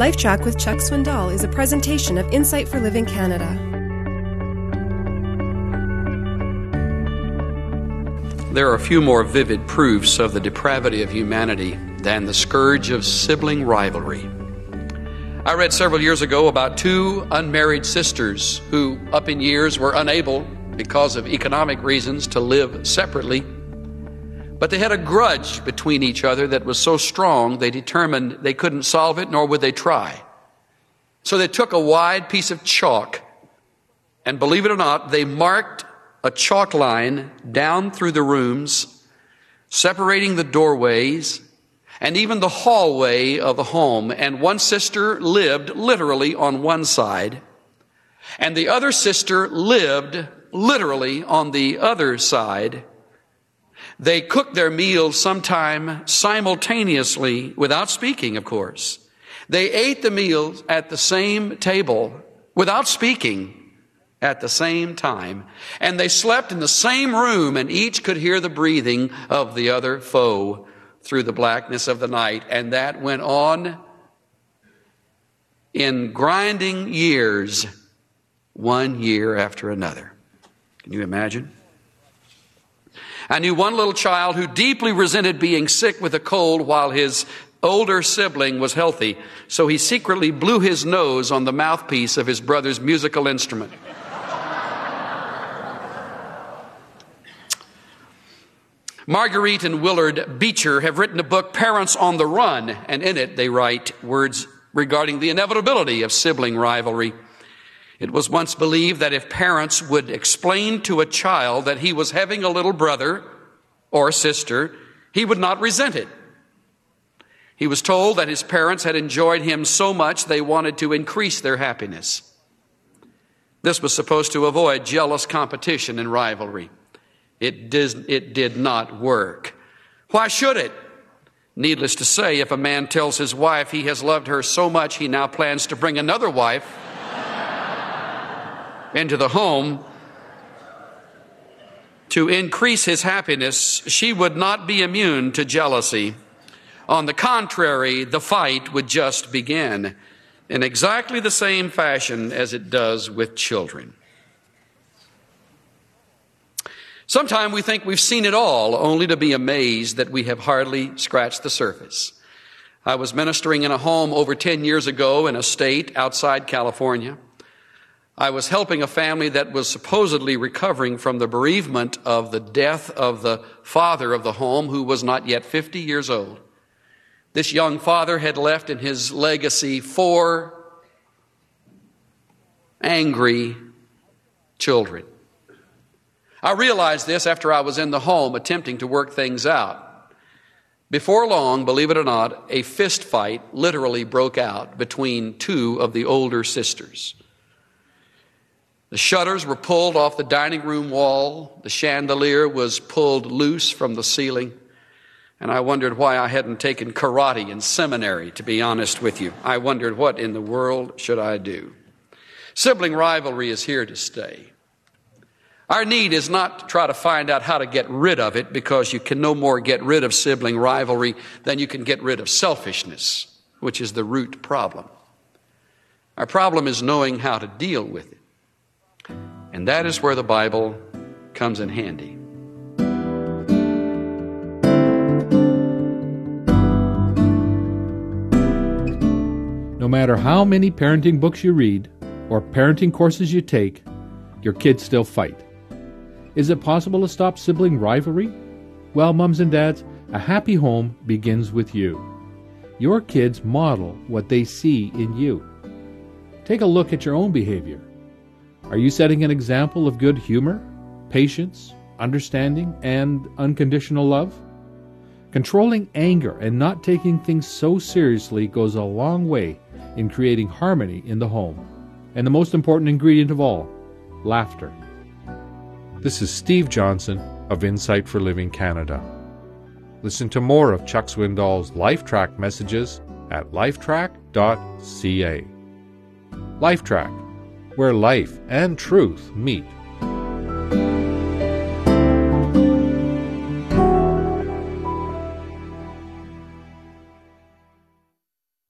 LifeTrac with Chuck Swindoll is a presentation of Insight for Living Canada. There are few more vivid proofs of the depravity of humanity than the scourge of sibling rivalry. I read several years ago about two unmarried sisters who, up in years, were unable, because of economic reasons, to live separately. But they had a grudge between each other that was so strong they determined they couldn't solve it, nor would they try. So they took a wide piece of chalk, and believe it or not, they marked a chalk line down through the rooms, separating the doorways and even the hallway of the home. And one sister lived literally on one side, and the other sister lived literally on the other side. They cooked their meals sometime simultaneously without speaking, of course. They ate the meals at the same table without speaking at the same time. And they slept in the same room and each could hear the breathing of the other foe through the blackness of the night. And that went on in grinding years, one year after another. Can you imagine? I knew one little child who deeply resented being sick with a cold while his older sibling was healthy, so he secretly blew his nose on the mouthpiece of his brother's musical instrument. Marguerite and Willard Beecher have written a book, Parents on the Run, and in it they write words regarding the inevitability of sibling rivalry. It was once believed that if parents would explain to a child that he was having a little brother or sister, he would not resent it. He was told that his parents had enjoyed him so much they wanted to increase their happiness. This was supposed to avoid jealous competition and rivalry. It did, it did not work. Why should it? Needless to say, if a man tells his wife he has loved her so much he now plans to bring another wife into the home to increase his happiness, she would not be immune to jealousy. On the contrary, the fight would just begin in exactly the same fashion as it does with children. Sometimes we think we've seen it all, only to be amazed that we have hardly scratched the surface. I was ministering in a home over 10 years ago in a state outside California. I was helping a family that was supposedly recovering from the bereavement of the death of the father of the home, who was not yet 50 years old. This young father had left in his legacy four angry children. I realized this after I was in the home attempting to work things out. Before long, believe it or not, a fist fight literally broke out between two of the older sisters. The shutters were pulled off the dining room wall. The chandelier was pulled loose from the ceiling. And I wondered why I hadn't taken karate in seminary, to be honest with you. I wondered what in the world should I do? Sibling rivalry is here to stay. Our need is not to try to find out how to get rid of it because you can no more get rid of sibling rivalry than you can get rid of selfishness, which is the root problem. Our problem is knowing how to deal with it. And that is where the Bible comes in handy. No matter how many parenting books you read or parenting courses you take, your kids still fight. Is it possible to stop sibling rivalry? Well, mums and dads, a happy home begins with you. Your kids model what they see in you. Take a look at your own behavior. Are you setting an example of good humor, patience, understanding, and unconditional love? Controlling anger and not taking things so seriously goes a long way in creating harmony in the home. And the most important ingredient of all laughter. This is Steve Johnson of Insight for Living Canada. Listen to more of Chuck Swindoll's LifeTrac messages at lifetrac.ca. LifeTrac, where life and truth meet.